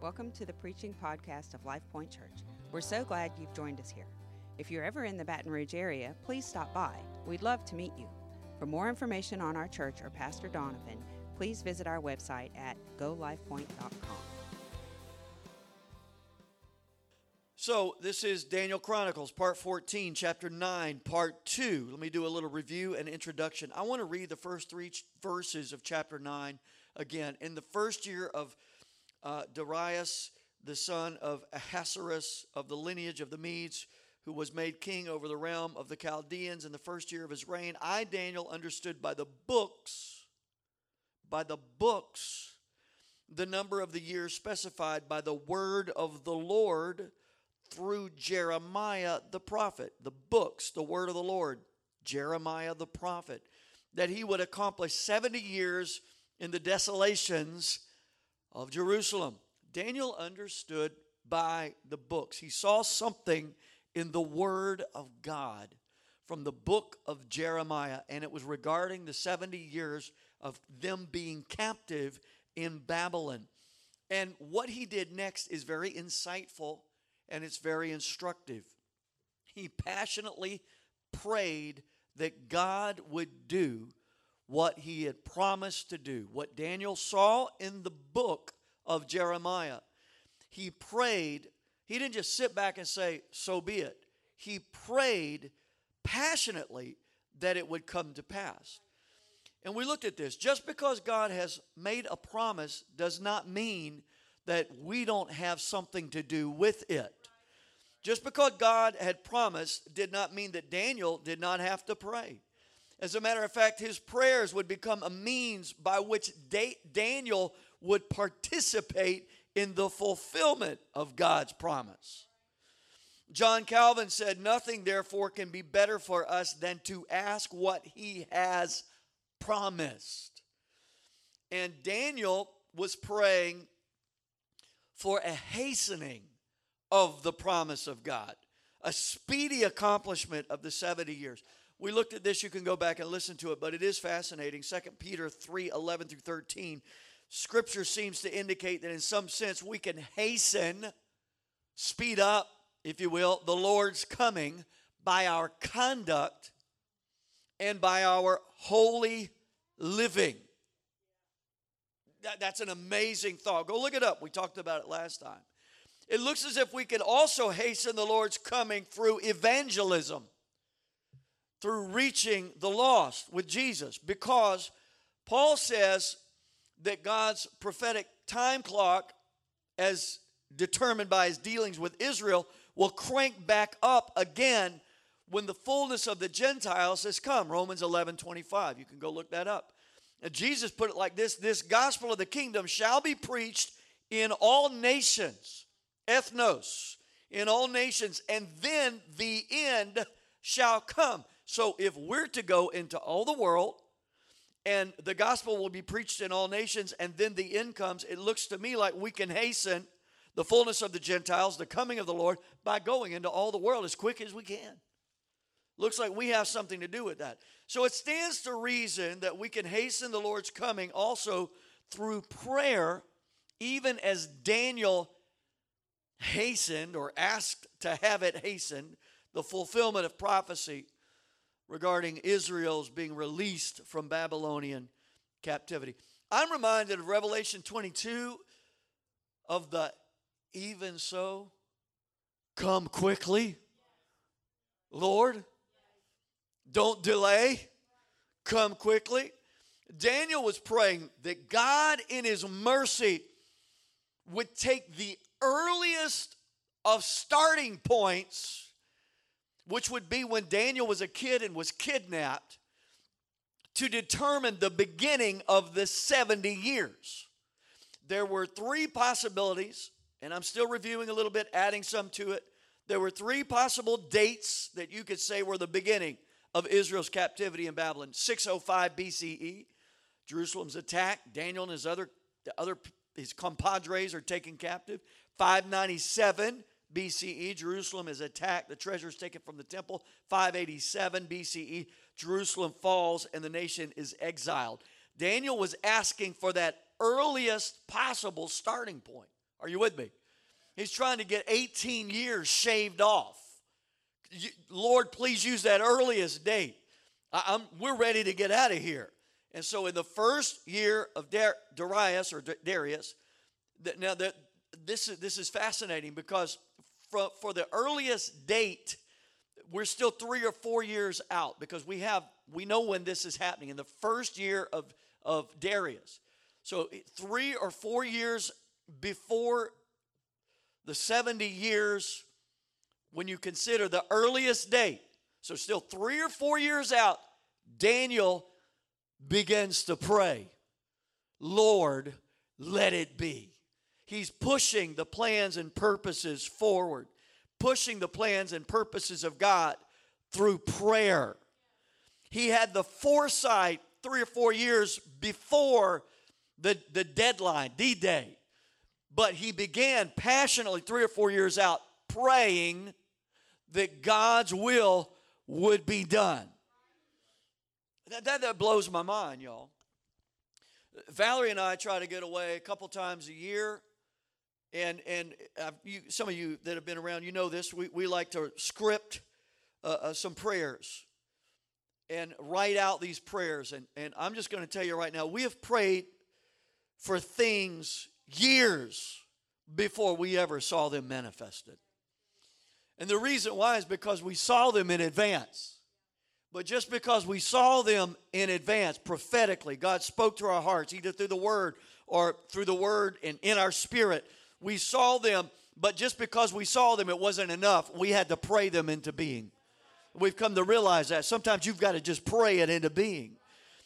Welcome to the preaching podcast of Life Point Church. We're so glad you've joined us here. If you're ever in the Baton Rouge area, please stop by. We'd love to meet you. For more information on our church or Pastor Donovan, please visit our website at golifepoint.com. So, this is Daniel Chronicles, part 14, chapter 9, part 2. Let me do a little review and introduction. I want to read the first three verses of chapter 9 again. In the first year of uh, Darius, the son of Ahasuerus of the lineage of the Medes, who was made king over the realm of the Chaldeans in the first year of his reign. I, Daniel, understood by the books, by the books, the number of the years specified by the word of the Lord through Jeremiah the prophet. The books, the word of the Lord, Jeremiah the prophet, that he would accomplish 70 years in the desolations of Jerusalem. Daniel understood by the books. He saw something in the Word of God from the book of Jeremiah, and it was regarding the 70 years of them being captive in Babylon. And what he did next is very insightful and it's very instructive. He passionately prayed that God would do what he had promised to do. What Daniel saw in the book of Jeremiah. He prayed, he didn't just sit back and say, So be it. He prayed passionately that it would come to pass. And we looked at this. Just because God has made a promise does not mean that we don't have something to do with it. Just because God had promised did not mean that Daniel did not have to pray. As a matter of fact, his prayers would become a means by which Daniel would participate in the fulfillment of God's promise. John Calvin said, Nothing, therefore, can be better for us than to ask what he has promised. And Daniel was praying for a hastening of the promise of God, a speedy accomplishment of the 70 years. We looked at this, you can go back and listen to it, but it is fascinating. 2 Peter 3 11 through 13. Scripture seems to indicate that in some sense we can hasten, speed up, if you will, the Lord's coming by our conduct and by our holy living. That, that's an amazing thought. Go look it up. We talked about it last time. It looks as if we can also hasten the Lord's coming through evangelism through reaching the lost with Jesus because Paul says that God's prophetic time clock, as determined by his dealings with Israel, will crank back up again when the fullness of the Gentiles has come. Romans 11 25. You can go look that up. And Jesus put it like this this gospel of the kingdom shall be preached in all nations, ethnos, in all nations, and then the end shall come. So if we're to go into all the world and the gospel will be preached in all nations and then the end comes, it looks to me like we can hasten the fullness of the Gentiles, the coming of the Lord, by going into all the world as quick as we can. Looks like we have something to do with that. So it stands to reason that we can hasten the Lord's coming also through prayer, even as Daniel hastened or asked to have it hastened, the fulfillment of prophecy regarding Israel's being released from Babylonian captivity. I'm reminded of Revelation 22 of the even so, come quickly, Lord. Don't delay, come quickly. Daniel was praying that God, in his mercy, would take the earliest of starting points which would be when Daniel was a kid and was kidnapped, to determine the beginning of the 70 years. There were three possibilities, and I'm still reviewing a little bit, adding some to it. There were three possible dates that you could say were the beginning of Israel's captivity in Babylon 605 BCE, Jerusalem's attack, Daniel and his other, other his compadres are taken captive. 597 BCE, Jerusalem is attacked. The treasure is taken from the temple. 587 BCE, Jerusalem falls and the nation is exiled. Daniel was asking for that earliest possible starting point. Are you with me? He's trying to get 18 years shaved off. Lord, please use that earliest date. I, we're ready to get out of here. And so, in the first year of Darius or Darius, now that this is this is fascinating because for, for the earliest date, we're still three or four years out because we have we know when this is happening in the first year of of Darius. So three or four years before the 70 years when you consider the earliest date. So still three or four years out, Daniel begins to pray, Lord, let it be. He's pushing the plans and purposes forward, pushing the plans and purposes of God through prayer. He had the foresight three or four years before the, the deadline, D Day. But he began passionately three or four years out praying that God's will would be done. That, that, that blows my mind, y'all. Valerie and I try to get away a couple times a year. And, and you, some of you that have been around, you know this. We, we like to script uh, uh, some prayers and write out these prayers. And, and I'm just going to tell you right now, we have prayed for things years before we ever saw them manifested. And the reason why is because we saw them in advance. But just because we saw them in advance prophetically, God spoke to our hearts, either through the word or through the word and in our spirit. We saw them, but just because we saw them, it wasn't enough. We had to pray them into being. We've come to realize that. Sometimes you've got to just pray it into being.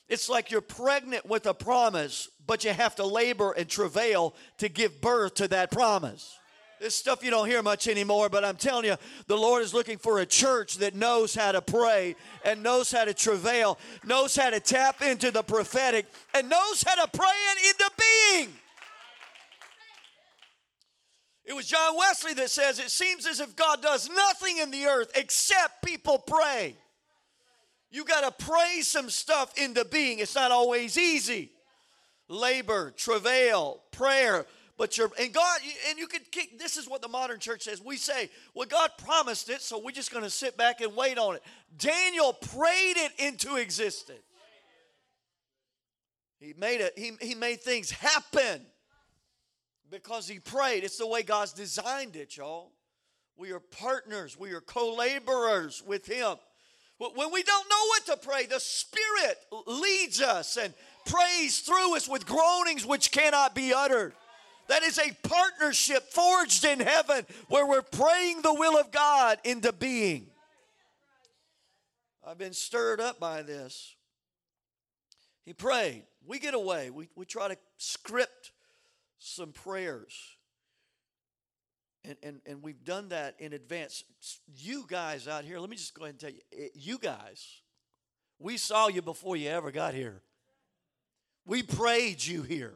It's like you're pregnant with a promise, but you have to labor and travail to give birth to that promise. This stuff you don't hear much anymore, but I'm telling you, the Lord is looking for a church that knows how to pray and knows how to travail, knows how to tap into the prophetic, and knows how to pray it into being. It was John Wesley that says, It seems as if God does nothing in the earth except people pray. You got to pray some stuff into being. It's not always easy. Labor, travail, prayer, but you're and God and you can kick this is what the modern church says. We say, well, God promised it, so we're just going to sit back and wait on it. Daniel prayed it into existence. He made it, he, he made things happen because he prayed. It's the way God's designed it, y'all. We are partners, we are co-laborers with him. When we don't know what to pray, the Spirit leads us and prays through us with groanings which cannot be uttered. That is a partnership forged in heaven where we're praying the will of God into being. I've been stirred up by this. He prayed. We get away. We, we try to script some prayers. And, and, and we've done that in advance. You guys out here, let me just go ahead and tell you, eh, you guys, we saw you before you ever got here. We prayed you here.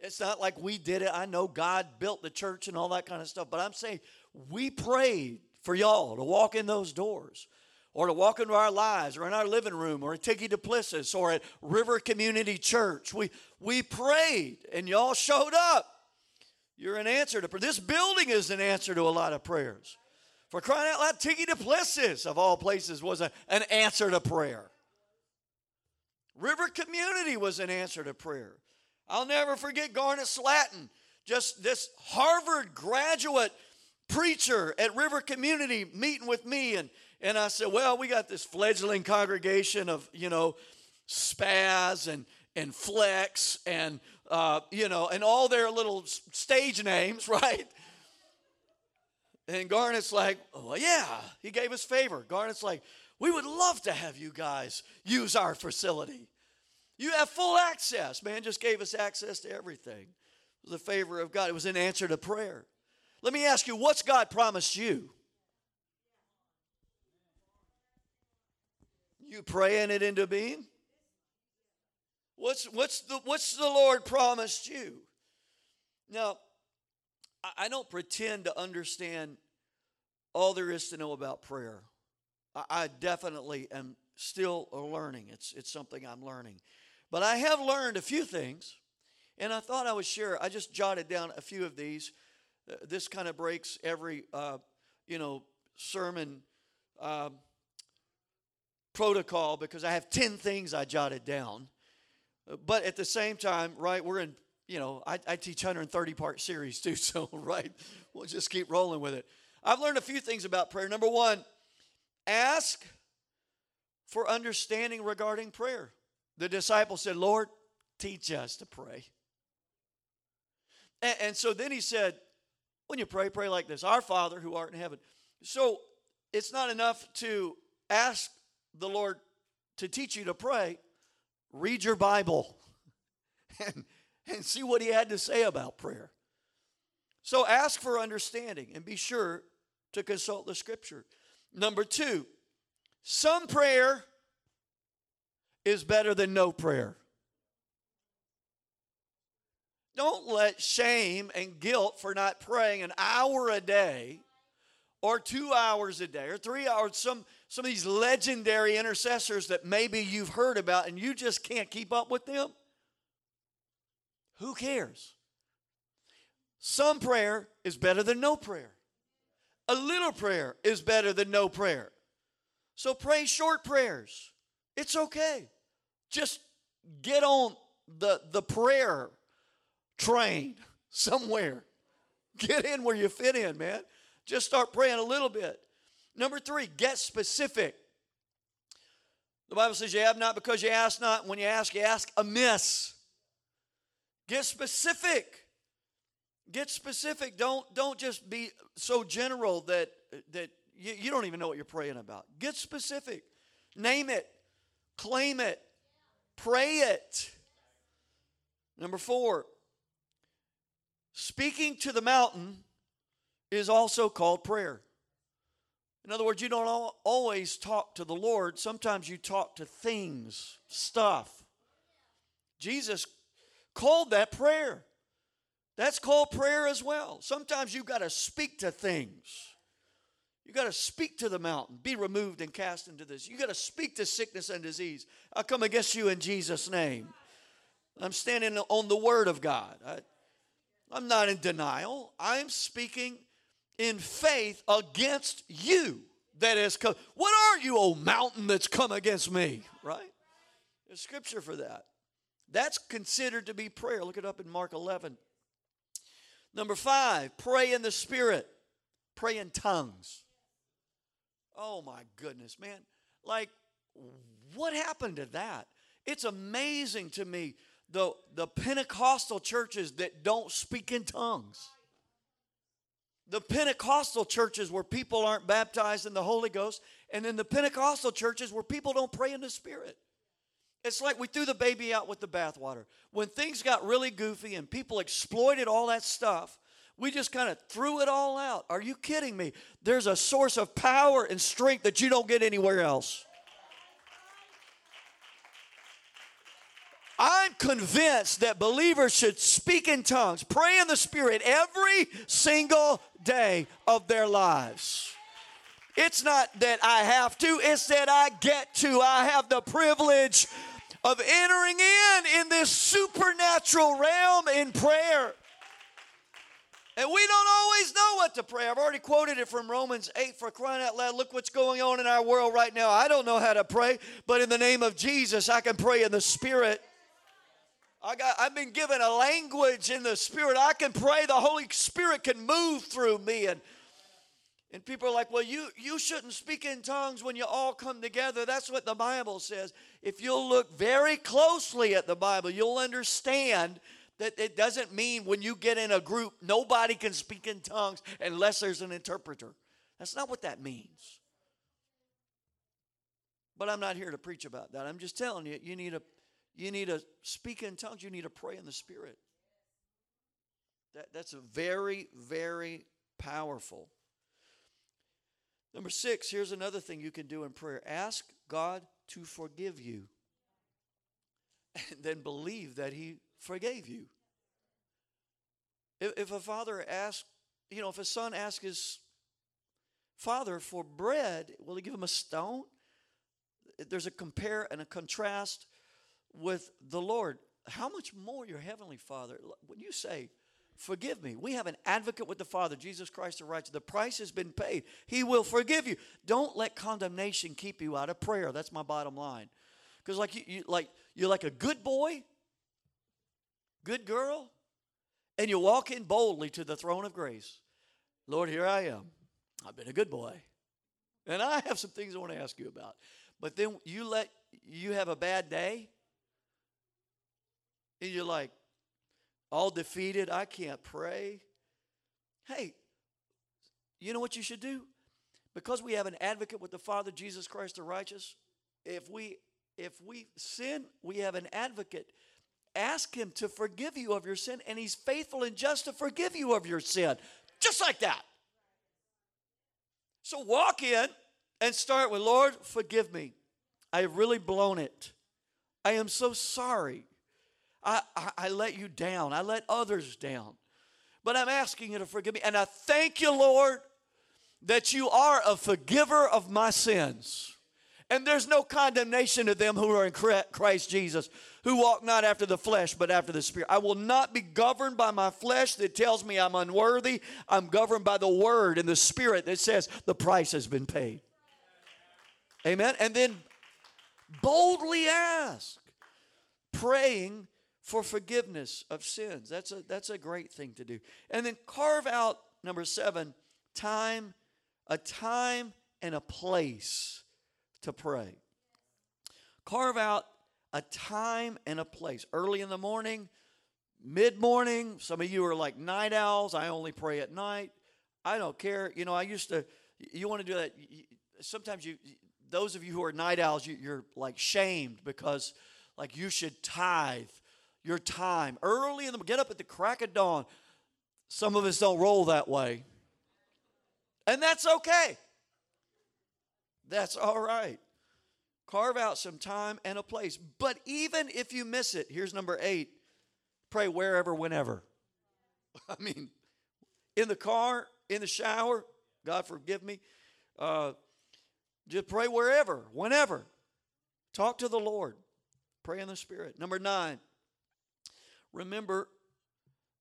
It's not like we did it. I know God built the church and all that kind of stuff, but I'm saying we prayed for y'all to walk in those doors or to walk into our lives or in our living room or at Tiki Duplessis or at River Community Church. We, we prayed and y'all showed up. You're an answer to prayer. This building is an answer to a lot of prayers. For crying out loud, Tiki Duplessis, of all places, was a, an answer to prayer. River Community was an answer to prayer. I'll never forget Garnet Slatton, just this Harvard graduate preacher at River Community meeting with me. And, and I said, Well, we got this fledgling congregation of, you know, spaz and, and flex and, uh, you know, and all their little stage names, right? And Garnet's like, Well, yeah, he gave us favor. Garnet's like, We would love to have you guys use our facility. You have full access. Man just gave us access to everything. It was a favor of God. It was an answer to prayer. Let me ask you, what's God promised you? You praying it into being? What's, what's, the, what's the Lord promised you? Now, I don't pretend to understand all there is to know about prayer. I definitely am still learning. It's, it's something I'm learning. But I have learned a few things. And I thought I would share, I just jotted down a few of these. Uh, this kind of breaks every, uh, you know, sermon um, protocol because I have 10 things I jotted down. But at the same time, right, we're in, you know, I, I teach 130 part series too, so, right, we'll just keep rolling with it. I've learned a few things about prayer. Number one, ask for understanding regarding prayer. The disciples said, Lord, teach us to pray. And, and, so then he said, when you pray, pray like this Our Father who art in heaven. So it's not enough to ask the Lord to teach you to pray. Read your Bible and, and see what he had to say about prayer. So ask for understanding and be sure to consult the scripture. Number two, some prayer is better than no prayer. Don't let shame and guilt for not praying an hour a day or two hours a day or three hours, some, some of these legendary intercessors that maybe you've heard about and you just can't keep up with them. Who cares? Some prayer is better than no prayer. A little prayer is better than no prayer. So pray short prayers. It's okay. Just get on the, the prayer train somewhere. Get in where you fit in, man. Just start praying a little bit. Number three, get specific. The Bible says you have not because you ask not. When you ask, you ask amiss. Get specific. Get specific. Don't, don't just be so general that, that you, you don't even know what you're praying about. Get specific. Name it. Claim it. Pray it. Number four, speaking to the mountain is also called prayer. In other words, you don't always talk to the Lord, sometimes you talk to things, stuff. Jesus called that prayer. That's called prayer as well. Sometimes you've got to speak to things. You got to speak to the mountain, be removed and cast into this. You got to speak to sickness and disease. I come against you in Jesus' name. I'm standing on the word of God. I, I'm not in denial. I'm speaking in faith against you that has come. What are you, old mountain, that's come against me? Right? There's scripture for that. That's considered to be prayer. Look it up in Mark 11. Number five, pray in the Spirit, pray in tongues. Oh my goodness, man. Like, what happened to that? It's amazing to me the, the Pentecostal churches that don't speak in tongues. The Pentecostal churches where people aren't baptized in the Holy Ghost, and then the Pentecostal churches where people don't pray in the Spirit. It's like we threw the baby out with the bathwater. When things got really goofy and people exploited all that stuff, we just kind of threw it all out. Are you kidding me? There's a source of power and strength that you don't get anywhere else. I'm convinced that believers should speak in tongues, pray in the Spirit every single day of their lives. It's not that I have to, it's that I get to. I have the privilege of entering in in this supernatural realm in prayer. And we don't always know what to pray. I've already quoted it from Romans 8 for crying out loud. Look what's going on in our world right now. I don't know how to pray, but in the name of Jesus, I can pray in the Spirit. I got I've been given a language in the Spirit. I can pray. The Holy Spirit can move through me and and people are like, well, you, you shouldn't speak in tongues when you all come together. That's what the Bible says. If you'll look very closely at the Bible, you'll understand that it doesn't mean when you get in a group, nobody can speak in tongues unless there's an interpreter. That's not what that means. But I'm not here to preach about that. I'm just telling you, you need to, you need to speak in tongues, you need to pray in the Spirit. That, that's very, very powerful. Number six, here's another thing you can do in prayer ask God to forgive you, and then believe that He forgave you. If, if a father asks, you know, if a son asks his father for bread, will he give him a stone? There's a compare and a contrast with the Lord. how much more your heavenly Father? When you say, Forgive me, we have an advocate with the Father, Jesus Christ the righteous. The price has been paid. He will forgive you. Don't let condemnation keep you out of prayer. That's my bottom line. Because like you, you like you're like a good boy, good girl, and you walk in boldly to the throne of grace. Lord, here I am. I've been a good boy. And I have some things I want to ask you about. But then you let you have a bad day, and you're like, all defeated, I can't pray. Hey, you know what you should do? Because we have an advocate with the Father, Jesus Christ the righteous, if we if we sin, we have an advocate. Ask him to forgive you of your sin, and he's faithful and just to forgive you of your sin. Just like that. So walk in and start with, Lord, forgive me. I have really blown it. I am so sorry. I, I, I, let you down. I let others down. But I'm asking you to forgive me. And I thank you, Lord, that you are a forgiver of my sins. And there's no condemnation to them who are in Christ Jesus, who walk not after the flesh, but after the Spirit. I will not be governed by my flesh that tells me I'm unworthy. I'm governed by the Word and the Spirit that says the price has been paid. Amen. And then boldly ask, praying for forgiveness of sins. That's a, that's a great thing to do. And then carve out, number seven, time, a time and a place to pray. Carve out a time and a place. Early in the morning, mid morning. Some of you are like night owls. I only pray at night. I don't care. You know, I used to, you want to do that. Sometimes you, those of you who are night owls, you, you're like shamed because like you should tithe your time early in the get up at the crack of dawn. Some of us don't roll that way. And that's okay. That's all right. Carve out some time and a place. But even if you miss it, here's number eight pray wherever, whenever. I mean, in the car, in the shower, God forgive me. Uh, just pray wherever, whenever. Talk to the Lord. Pray in the Spirit. Number nine, remember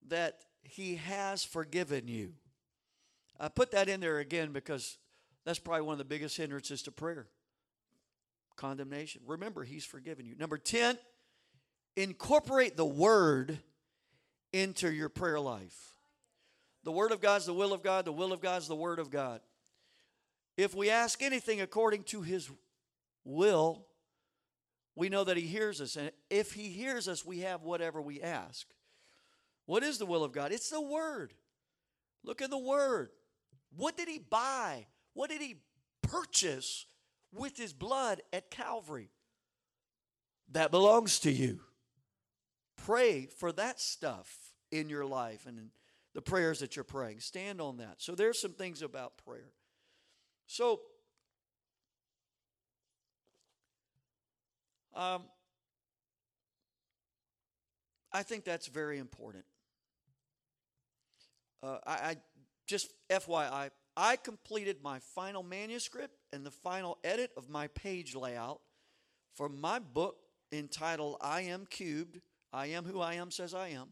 that He has forgiven you. I put that in there again because that's probably one of the biggest hindrances to prayer condemnation. Remember, He's forgiven you. Number 10, incorporate the Word into your prayer life. The Word of God is the will of God, the will of God is the Word of God. If we ask anything according to His will, we know that He hears us. And if He hears us, we have whatever we ask. What is the will of God? It's the Word. Look at the Word. What did He buy? What did he purchase with his blood at Calvary? That belongs to you. Pray for that stuff in your life and the prayers that you're praying. Stand on that. So there's some things about prayer. So um, I think that's very important. Uh, I, I just FYI, I completed my final manuscript and the final edit of my page layout for my book entitled I Am Cubed. I Am Who I Am says I Am.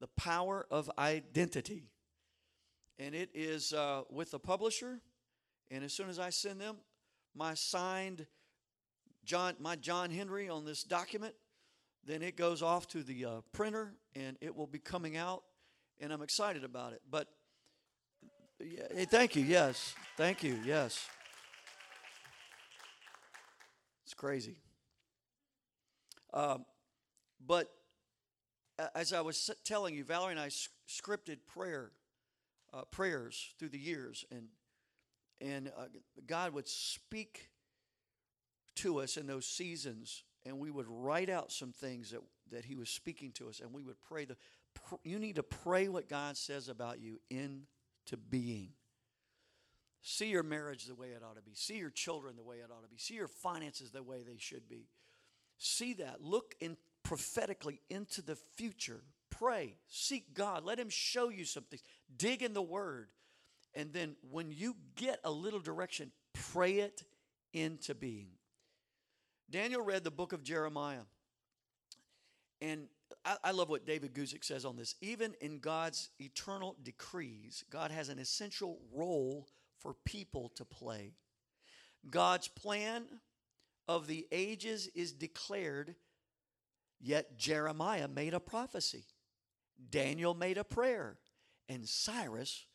The Power of Identity. And it is uh, with the publisher. And as soon as I send them my signed John, my John Henry on this document, then it goes off to the uh, printer and it will be coming out. And I'm excited about it. But Hey, thank you. Yes. Thank you. Yes. It's crazy. Um, but as I was telling you, Valerie and I scripted prayer, uh, prayers through the years, and and uh, God would speak to us in those seasons, and we would write out some things that that He was speaking to us, and we would pray. The you need to pray what God says about you into being. See your marriage the way it ought to be. See your children the way it ought to be. See your finances the way they should be. See that. Look in prophetically into the future. Pray. Seek God. Let Him show you something. Dig in the Word. And then when you get a little direction, pray it into being. Daniel read the book of Jeremiah. And I, I love what David Guzik says on this. Even in God's eternal decrees, God has an essential role for people to play. God's plan of the ages is declared, yet Jeremiah made a prophecy, Daniel made a prayer, and Cyrus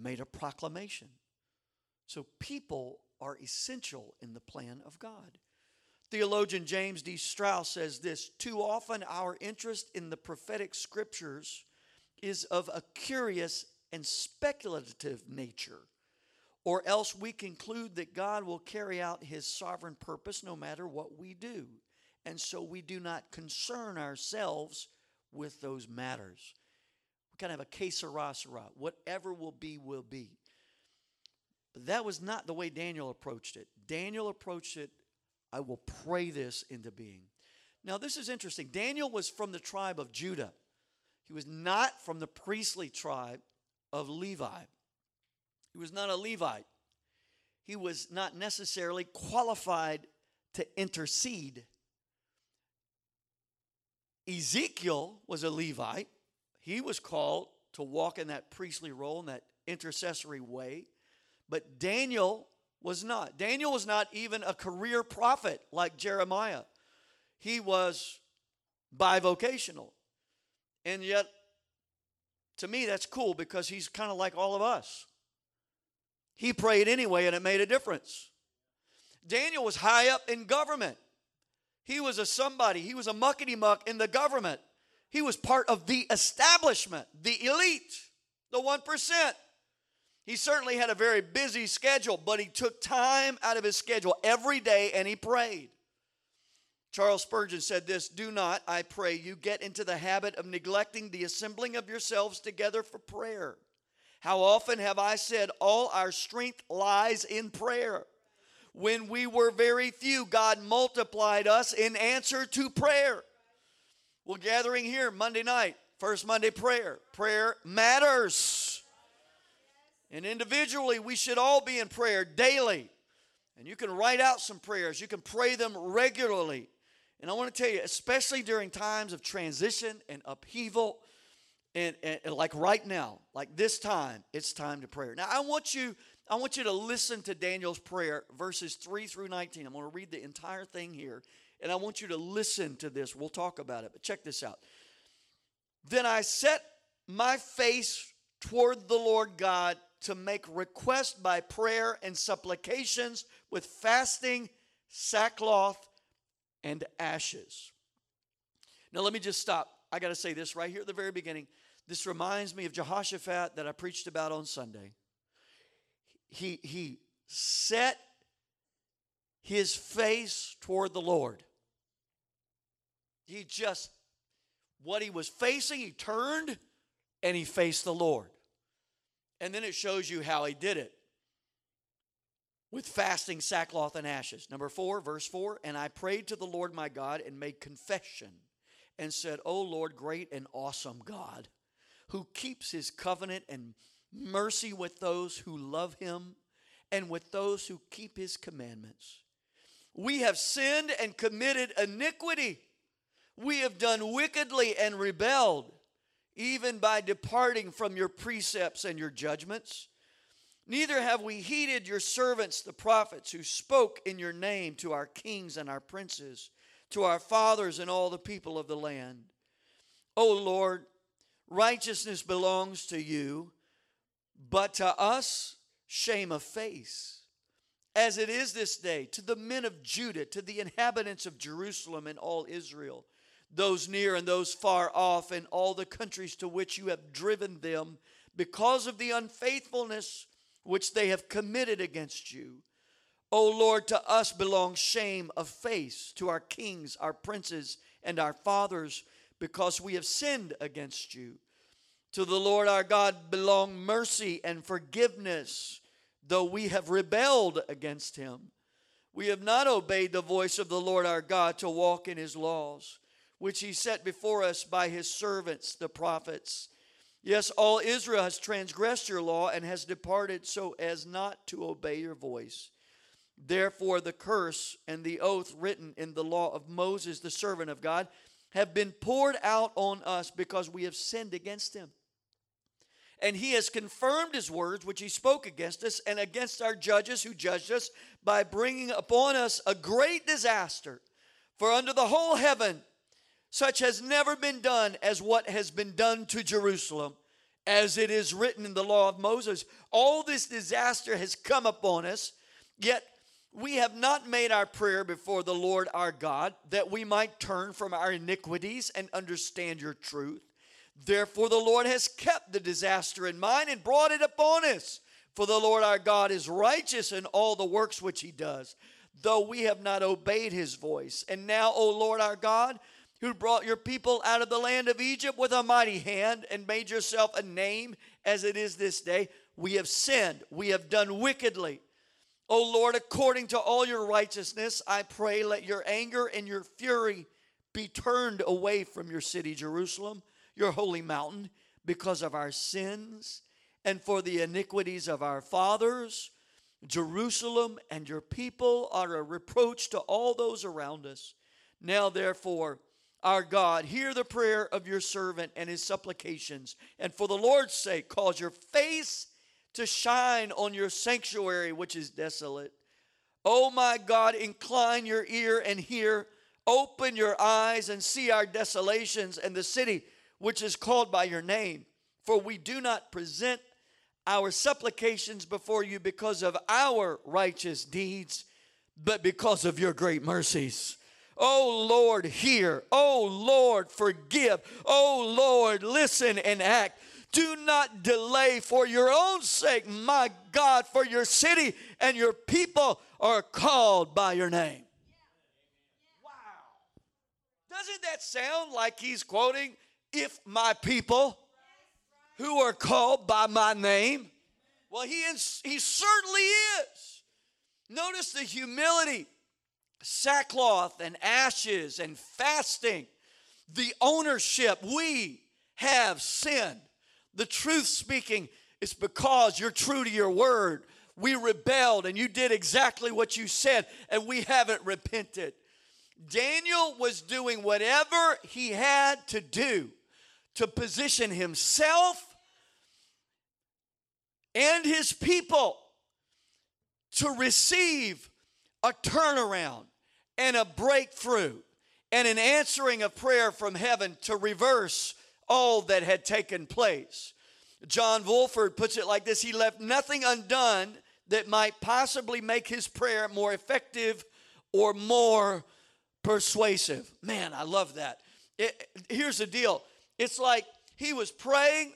made a proclamation. So people are essential in the plan of God. Theologian James D. Strauss says this Too often our interest in the prophetic scriptures is of a curious and speculative nature, or else we conclude that God will carry out his sovereign purpose no matter what we do. And so we do not concern ourselves with those matters. We kind of have a sera. Whatever will be, will be. But that was not the way Daniel approached it. Daniel approached it, I will pray this into being. Now, this is interesting. Daniel was from the tribe of Judah, he was not from the priestly tribe of Levi. He was not a Levite. He was not necessarily qualified to intercede. Ezekiel was a Levite. He was called to walk in that priestly role, in that intercessory way. But Daniel was not. Daniel was not even a career prophet like Jeremiah. He was bivocational. And yet, to me, that's cool because he's kind of like all of us. He prayed anyway, and it made a difference. Daniel was high up in government. He was a somebody, he was a muckety muck in the government. He was part of the establishment, the elite, the 1%. He certainly had a very busy schedule, but he took time out of his schedule every day and he prayed. Charles Spurgeon said this Do not, I pray you, get into the habit of neglecting the assembling of yourselves together for prayer. How often have I said, All our strength lies in prayer? When we were very few, God multiplied us in answer to prayer. We're gathering here Monday night, first Monday prayer. Prayer matters. And individually, we should all be in prayer daily. And you can write out some prayers, you can pray them regularly. And I want to tell you, especially during times of transition and upheaval, and, and, and, like right now, like this time, it's time to pray. Now, I want you, I want you to listen to Daniel's prayer, verses 3 through 19. I'm going to read the entire thing here, and I want you to listen to this. We'll talk about it, but check this out. Then I set my face toward the Lord God to make request by prayer and supplications with fasting, sackcloth, and ashes. Now, let me just stop. I got to say this right here at the very beginning. This reminds me of Jehoshaphat that I preached about on Sunday. He, he set his face toward the Lord. He just, what he was facing, he turned and he faced the Lord. And then it shows you how he did it with fasting, sackcloth, and ashes. Number four, verse four, and I prayed to the Lord my God and made confession and said, O Lord, great and awesome God, who keeps his covenant and mercy with those who love him and with those who keep his commandments. We have sinned and committed iniquity. We have done wickedly and rebelled even by departing from your precepts and your judgments. Neither have we heeded your servants, the prophets, who spoke in your name to our kings and our princes, to our fathers and all the people of the land. O Lord, righteousness belongs to you, but to us, shame of face. As it is this day, to the men of Judah, to the inhabitants of Jerusalem and all Israel those near and those far off, and all the countries to which you have driven them because of the unfaithfulness which they have committed against you. O Lord, to us belongs shame of face, to our kings, our princes, and our fathers, because we have sinned against you. To the Lord our God belong mercy and forgiveness, though we have rebelled against him. We have not obeyed the voice of the Lord our God to walk in his laws which he set before us by his servants, the prophets. Yes, all Israel has transgressed your law and has departed so as not to obey your voice. Therefore, the curse and the oath written in the law of Moses, the servant of God, have been poured out on us because we have sinned against him. And he has confirmed his words, which he spoke against us and against our judges who judged us, by bringing upon us a great disaster. For under the whole heaven, such has never been done as what has been done to Jerusalem, as it is written in the law of Moses. All this disaster has come upon us, yet we have not made our prayer before the Lord our God that we might turn from our iniquities and understand your truth. Therefore, the Lord has kept the disaster in mind and brought it upon us. For the Lord our God is righteous in all the works which he does, though we have not obeyed his voice. And now, O Lord our God, who brought your people out of the land of Egypt with a mighty hand and made yourself a name as it is this day, we have sinned, we have done wickedly. O Lord, according to all your righteousness, I pray, let your anger and your fury be turned away from your city, Jerusalem your holy mountain because of our sins and for the iniquities of our fathers. Jerusalem and your people are a reproach to all those around us. Now, therefore, our God, hear the prayer of your servant and his supplications, and for the Lord's sake, cause your face to shine on your sanctuary, which is desolate. O oh my God, incline your ear and hear. Open your eyes and see our desolations and the city which is called by your name. For we do not present our supplications before you because of our righteous deeds, but because of your great mercies. Oh Lord, hear. Oh Lord, forgive. Oh Lord, listen and act. Do not delay for your own sake, my God, for your city and your people are called by your name. Wow. Doesn't that sound like he's quoting if my people who are called by my name, well, he, is, he certainly is. Notice the humility, sackcloth and ashes and fasting, the ownership. We have sinned. The truth speaking is because you're true to your word. We rebelled and you did exactly what you said, and we haven't repented. Daniel was doing whatever he had to do to position himself and his people to receive a turnaround and a breakthrough and an answering of prayer from heaven to reverse all that had taken place. John Walvoord puts it like this He left nothing undone that might possibly make his prayer more effective or more persuasive. Man, I love that. It, here's the deal it's like he was praying,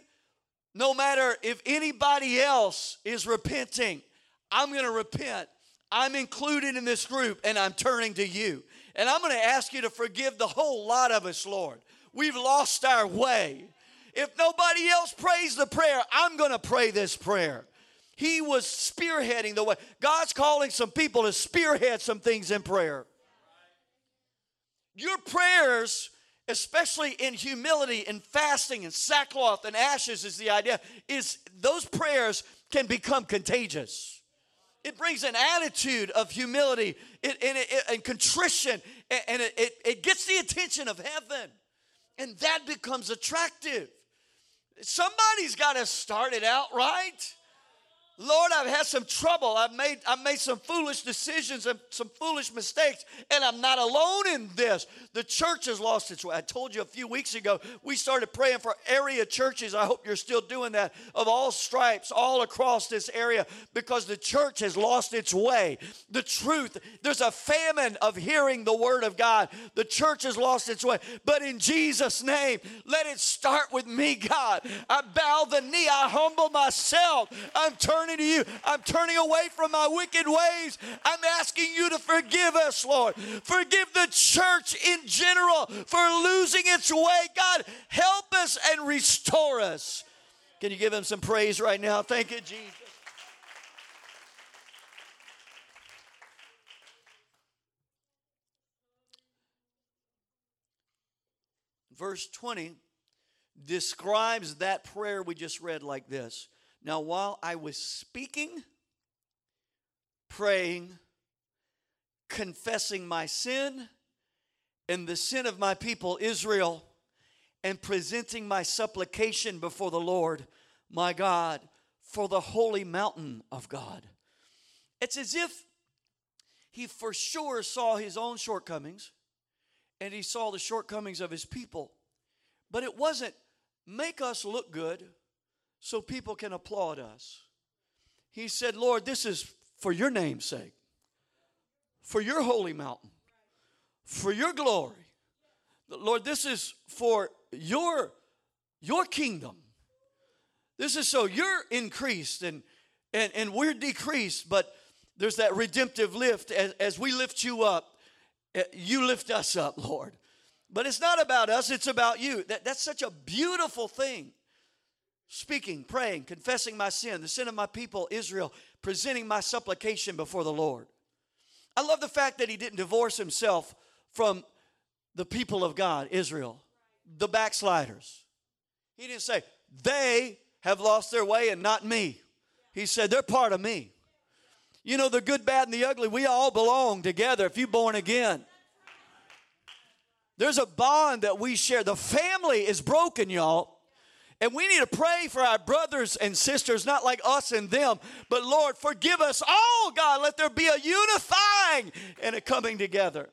no matter if anybody else is repenting, I'm going to repent. I'm included in this group and I'm turning to you. And I'm going to ask you to forgive the whole lot of us, Lord. We've lost our way. If nobody else prays the prayer, I'm going to pray this prayer. He was spearheading the way. God's calling some people to spearhead some things in prayer. Your prayers especially in humility and fasting and sackcloth and ashes is the idea is those prayers can become contagious it brings an attitude of humility and, and, contrition and it, it, it gets the attention of heaven and that becomes attractive. Somebody's got to start it out right Lord, I've had some trouble. I've made, I've made some foolish decisions and some foolish mistakes, and I'm not alone in this. The church has lost its way. I told you a few weeks ago, we started praying for area churches. I hope you're still doing that, of all stripes, all across this area, because the church has lost its way. The truth, there's a famine of hearing the word of God. The church has lost its way. But in Jesus' name, let it start with me, God. I bow the knee, I humble myself. I'm turning turning to you. I'm turning away from my wicked ways. I'm asking you to forgive us, Lord. Forgive the church in general for losing its way. God, help us and restore us. Can you give him some praise right now? Thank you, Jesus. Verse 20 describes that prayer we just read like this now, while I was speaking, praying, confessing my sin, and the sin of my people Israel, and presenting my supplication before the Lord my God for the holy mountain of God. It's as if he for sure saw his own shortcomings and he saw the shortcomings of his people. But it wasn't make us look good so people can applaud us. He said, Lord, this is for your name's sake, for your holy mountain, for your glory. Lord, this is for your, your kingdom. This is so you're increased and, and, and we're decreased, but there's that redemptive lift as, as we lift you up. Eh, you lift us up, Lord. But it's not about us, it's about you. That, that's such a beautiful thing. Speaking, praying, confessing my sin, the sin of my people, Israel, presenting my supplication before the Lord. I love the fact that he didn't divorce himself from the people of God, Israel, the backsliders. He didn't say, they have lost their way and not me. He said, they're part of me. You know, the good, bad, and the ugly, we all belong together if you're born again. There's a bond that we share. The family is broken, y'all. And we need to pray for our brothers and sisters, not like us and them, but Lord, forgive us all, God. Let there be a unifying and a coming together.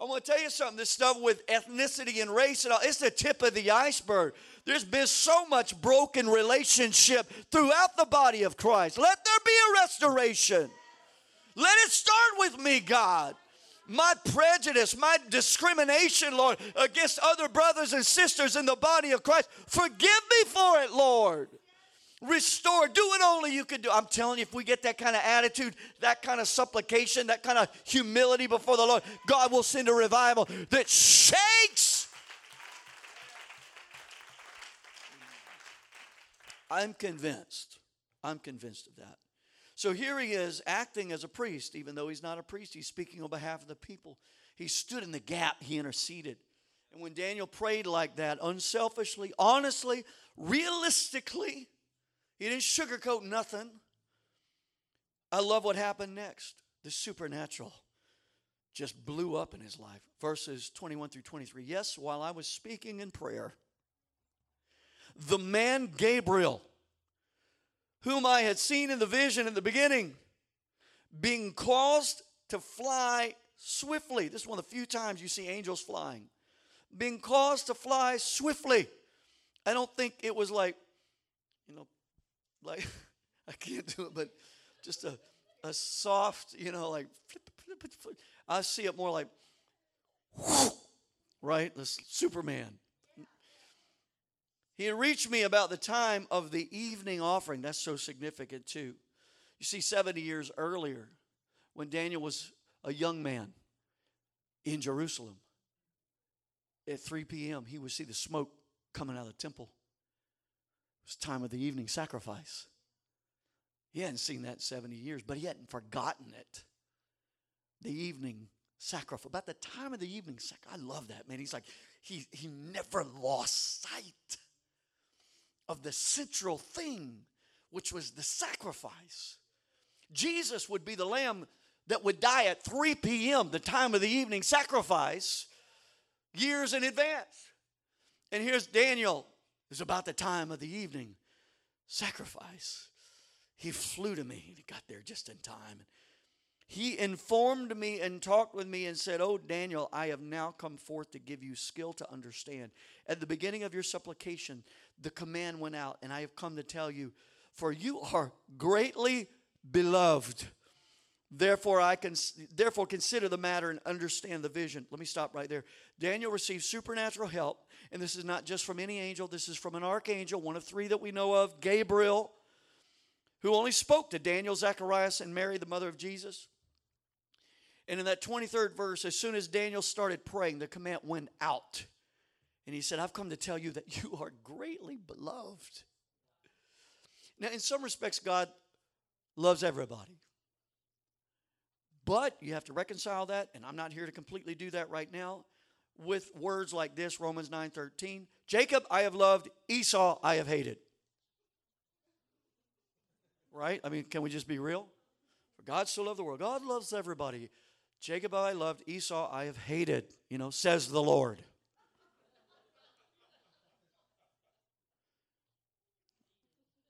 I want to tell you something this stuff with ethnicity and race and all, it's the tip of the iceberg. There's been so much broken relationship throughout the body of Christ. Let there be a restoration. Let it start with me, God. My prejudice, my discrimination, Lord, against other brothers and sisters in the body of Christ, forgive me for it, Lord. Restore, do what only you can do. I'm telling you, if we get that kind of attitude, that kind of supplication, that kind of humility before the Lord, God will send a revival that shakes I'm convinced. I'm convinced of that. So here he is acting as a priest, even though he's not a priest, he's speaking on behalf of the people. He stood in the gap, he interceded. And when Daniel prayed like that, unselfishly, honestly, realistically, he didn't sugarcoat nothing. I love what happened next. The supernatural just blew up in his life. Verses 21 through 23. Yes, while I was speaking in prayer, the man Gabriel, whom I had seen in the vision in the beginning, being caused to fly swiftly. This is one of the few times you see angels flying. Being caused to fly swiftly. I don't think it was like, you know, like, I can't do it, but just a, a soft, you know, like, flip, flip, flip, I see it more like, right? This Superman. He reached me about the time of the evening offering. That's so significant, too. You see, 70 years earlier, when Daniel was a young man in Jerusalem, at 3 p.m., he would see the smoke coming out of the temple. It was time of the evening sacrifice. He hadn't seen that in 70 years, but he hadn't forgotten it. The evening sacrifice. About the time of the evening sacrifice. I love that, man. He's like, he, he never lost sight of the central thing, which was the sacrifice. Jesus would be the lamb that would die at 3 p.m., the time of the evening sacrifice, years in advance. And here's Daniel, it's about the time of the evening sacrifice. He flew to me he got there just in time. He informed me and talked with me and said, Oh, Daniel, I have now come forth to give you skill to understand. At the beginning of your supplication, the command went out, and I have come to tell you, for you are greatly beloved. Therefore, I can therefore consider the matter and understand the vision. Let me stop right there. Daniel received supernatural help, and this is not just from any angel, this is from an archangel, one of three that we know of, Gabriel, who only spoke to Daniel, Zacharias, and Mary, the mother of Jesus. And in that 23rd verse, as soon as Daniel started praying, the command went out. And he said, I've come to tell you that you are greatly beloved. Now, in some respects, God loves everybody. But you have to reconcile that, and I'm not here to completely do that right now, with words like this, Romans 9:13. Jacob I have loved, Esau I have hated. Right? I mean, can we just be real? For God so loved the world. God loves everybody. Jacob I loved, Esau I have hated, you know, says the Lord.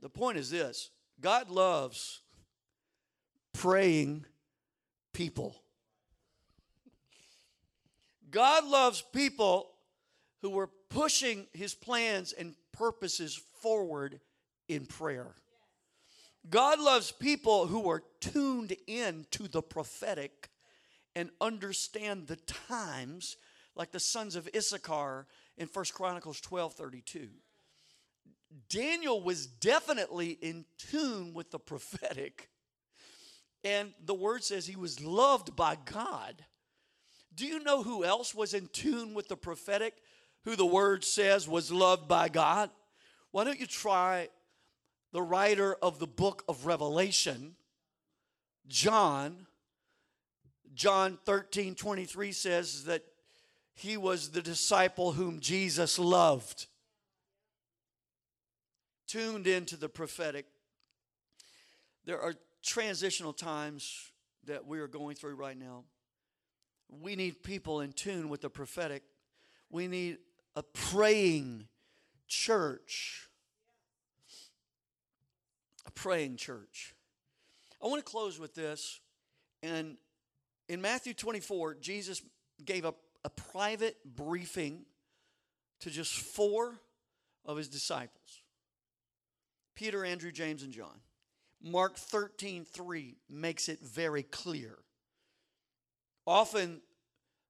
The point is this God loves praying people. God loves people who were pushing his plans and purposes forward in prayer. God loves people who are tuned in to the prophetic and understand the times like the sons of Issachar in First Chronicles 12 32. Daniel was definitely in tune with the prophetic. And the word says he was loved by God. Do you know who else was in tune with the prophetic? Who the word says was loved by God? Why don't you try the writer of the book of Revelation, John? John 13 23 says that he was the disciple whom Jesus loved tuned into the prophetic. There are transitional times that we are going through right now. We need people in tune with the prophetic. We need a praying church. A praying church. I want to close with this. And in Matthew 24, Jesus gave a, a private briefing to just four of his disciples. Peter, Andrew, James, and John. Mark 13, 3 makes it very clear. Often,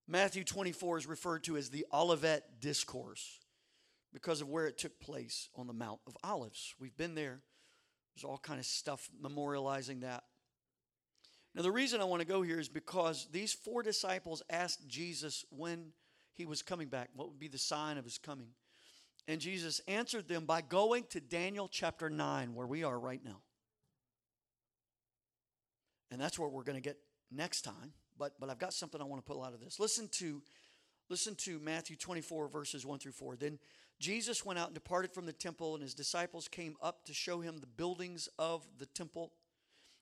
Matthew 24 is referred to as the Olivet Discourse because of where it took place on the Mount of Olives. We've been there. There's all kind of stuff memorializing that. Now, the reason I want to go here is because these four disciples asked Jesus when he was coming back, what would be the sign of his coming. And Jesus answered them by going to Daniel chapter 9, where we are right now. And that's where we're going to get next time. But, but I've got something I want to pull out of this. Listen to, listen to Matthew 24, verses 1 through 4. Then Jesus went out and departed from the temple, and his disciples came up to show him the buildings of the temple.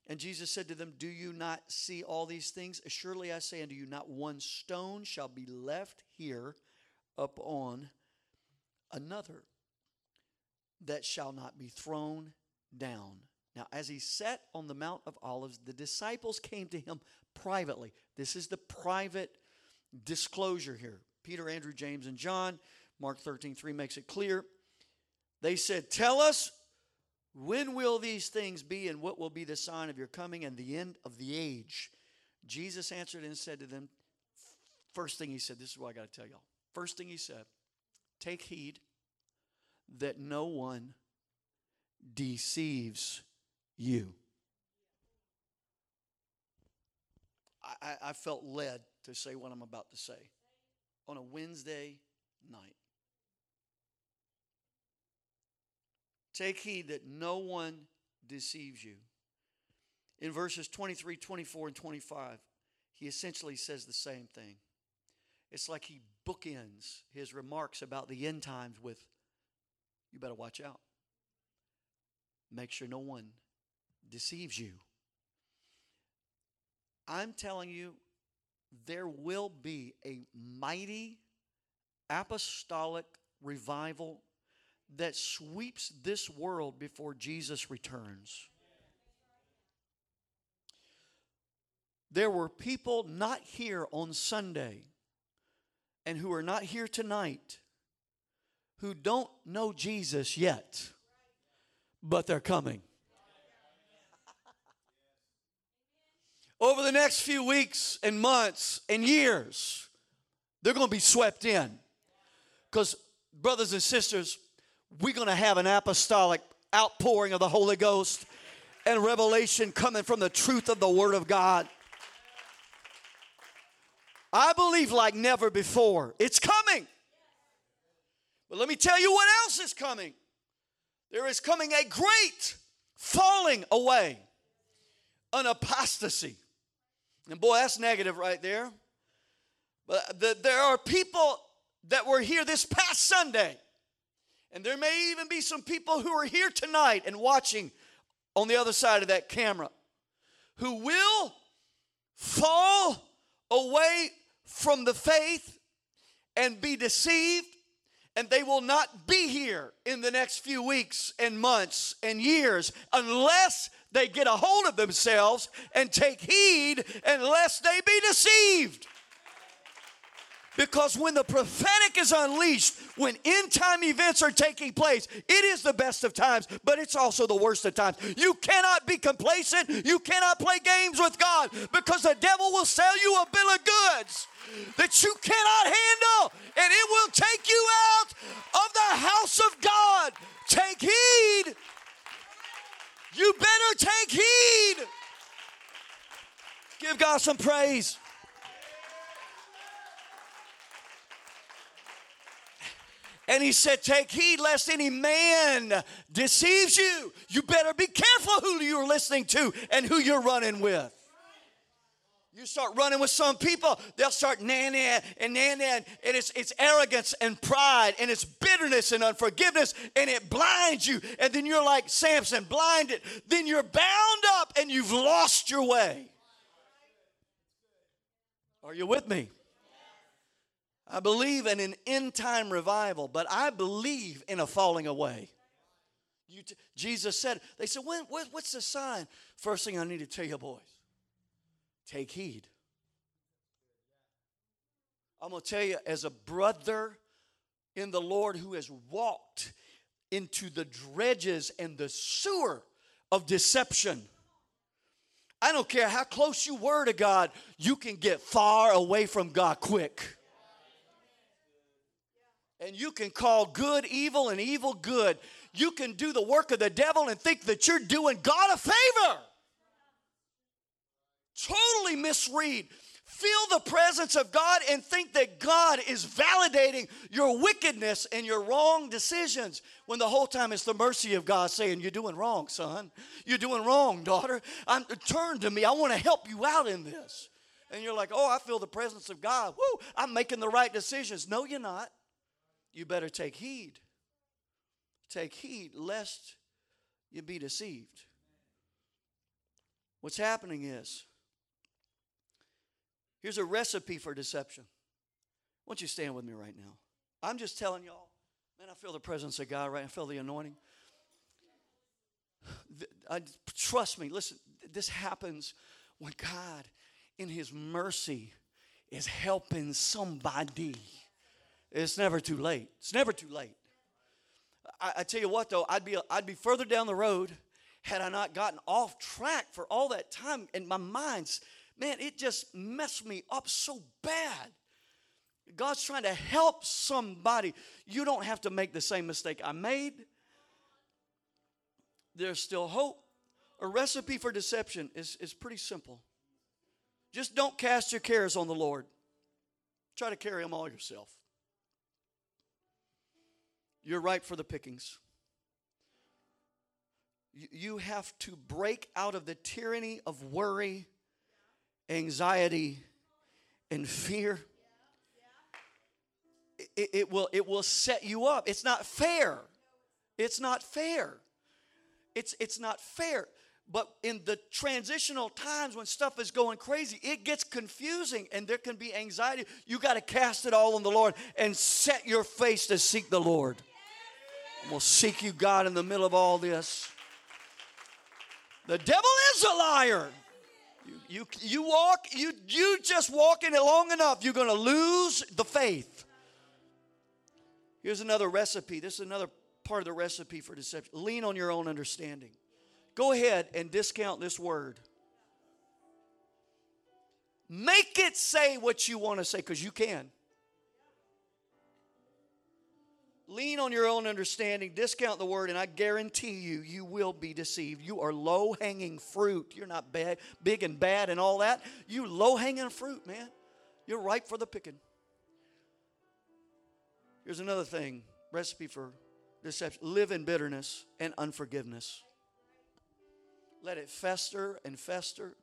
And Jesus said to them, Do you not see all these things? Surely I say unto you, not one stone shall be left here upon another that shall not be thrown down. Now, as he sat on the Mount of Olives, the disciples came to him privately. This is the private disclosure here. Peter, Andrew, James, and John. Mark 13, 3 makes it clear. They said, Tell us, when will these things be, and what will be the sign of your coming and the end of the age? Jesus answered and said to them, First thing he said, this is what I got to tell y'all. First thing he said, Take heed that no one deceives you. I, I, felt led to say what I'm about to say on a Wednesday night. Take heed that no one deceives you. In verses 23, 24, and 25, he essentially says the same thing. It's like he bookends his remarks about the end times with, you better watch out. Make sure no one deceives you. I'm telling you, there will be a mighty apostolic revival that sweeps this world before Jesus returns. There were people not here on Sunday and who are not here tonight who don't know Jesus yet, but they're coming. Over the next few weeks and months and years, they're going to be swept in. Because, brothers and sisters, we're going to have an apostolic outpouring of the Holy Ghost and revelation coming from the truth of the Word of God. I believe like never before. It's coming. But let me tell you what else is coming. There is coming a great falling away, an apostasy. And boy, that's negative right there. But the, there are people that were here this past Sunday, and there may even be some people who are here tonight and watching on the other side of that camera who will fall away from the faith and be deceived, and they will not be here in the next few weeks and months and years unless they get a hold of themselves and take heed, unless they be deceived. Because when the prophetic is unleashed, when end time events are taking place, it is the best of times, but it's also the worst of times. You cannot be complacent. You cannot play games with God because the devil will sell you a bill of goods that you cannot handle, and it will take you out of the house of God. Take heed. You better take heed. Give God some praise. And he said, Take heed lest any man deceives you. You better be careful who you're listening to and who you're running with. You start running with some people, they'll start nan and nan and it's, it's arrogance and pride and it's bitterness and unforgiveness and it blinds you. And then you're like Samson, blinded. Then you're bound up and you've lost your way. Are you with me? I believe in an end time revival, but I believe in a falling away. T- Jesus said, they said, when, what, what's the sign? First thing I need to tell you, boys, take heed. I'm going to tell you, as a brother in the Lord who has walked into the dredges and the sewer of deception. I don't care how close you were to God, you can get far away from God quick. And you can call good evil and evil good. You can do the work of the devil and think that you're doing God a favor. Totally misread. Feel the presence of God and think that God is validating your wickedness and your wrong decisions when the whole time it's the mercy of God saying, You're doing wrong, son. You're doing wrong, daughter. I'm, turn to me. I want to help you out in this. And you're like, Oh, I feel the presence of God. Woo, I'm making the right decisions. No, you're not you better take heed. Take heed lest you be deceived. What's happening is here's a recipe for deception. I want you stand with me right now. I'm just telling y'all, man, I feel the presence of God right now. I feel the anointing. I, trust me, listen, this happens when God, in His mercy, is helping somebody it's never too late. It's never too late. I, I tell you what, though, I'd be, I'd be further down the road had I not gotten off track for all that time. And my mind's, man, it just messed me up so bad. God's trying to help somebody. You don't have to make the same mistake I made. There's still hope. A recipe for deception is, is pretty simple. Just don't cast your cares on the Lord. Try to carry them all yourself. You're ripe for the pickings. You have to break out of the tyranny of worry, anxiety, and fear. It, it, will, it will set you up. It's not fair. It's not fair. It's, it's not fair. But in the transitional times when stuff is going crazy, it gets confusing and there can be anxiety. You got to cast it all on the Lord and set your face to seek the Lord. We'll seek you, God, in the middle of all this. The devil is a liar. You, you, you walk, you, you just walk in it long enough, you're going to lose the faith. Here's another recipe. This is another part of the recipe for deception. Lean on your own understanding. Go ahead and discount this word. Make it say what you want to say because you can. Lean on your own understanding, discount the word, and I guarantee you, you will be deceived. You are low hanging fruit. You're not bad, big and bad and all that. You low hanging fruit, man. You're ripe for the picking. Here's another thing recipe for deception live in bitterness and unforgiveness. Let it fester and fester.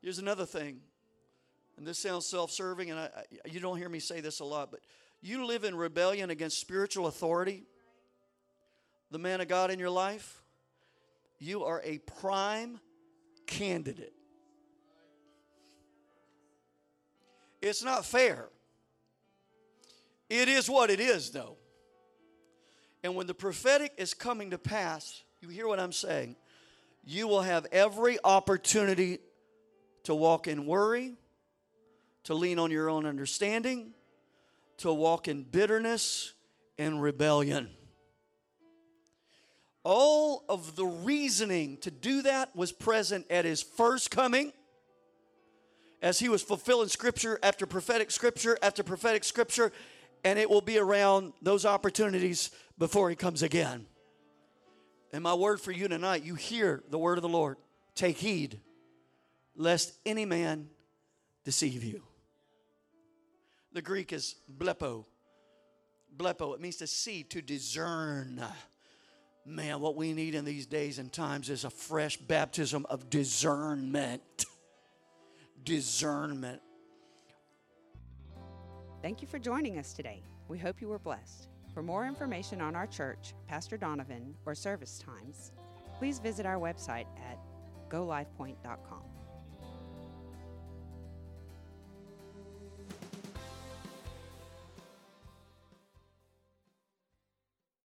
Here's another thing, and this sounds self serving, and I, I, you don't hear me say this a lot, but you live in rebellion against spiritual authority, the man of God in your life, you are a prime candidate It's not fair. It is what it is, though. And when the prophetic is coming to pass, you hear what I'm saying? You will have every opportunity to walk in worry, to lean on your own understanding, to walk in bitterness and rebellion. All of the reasoning to do that was present at his first coming as he was fulfilling scripture after prophetic scripture after prophetic scripture, and it will be around those opportunities before he comes again. And my word for you tonight, you hear the word of the Lord. Take heed, lest any man deceive you. The Greek is blepo. Blepo, it means to see, to discern. Man, what we need in these days and times is a fresh baptism of discernment. Discernment. Thank you for joining us today. We hope you were blessed. For more information on our church, Pastor Donovan, or service times, please visit our website at golifepoint.com.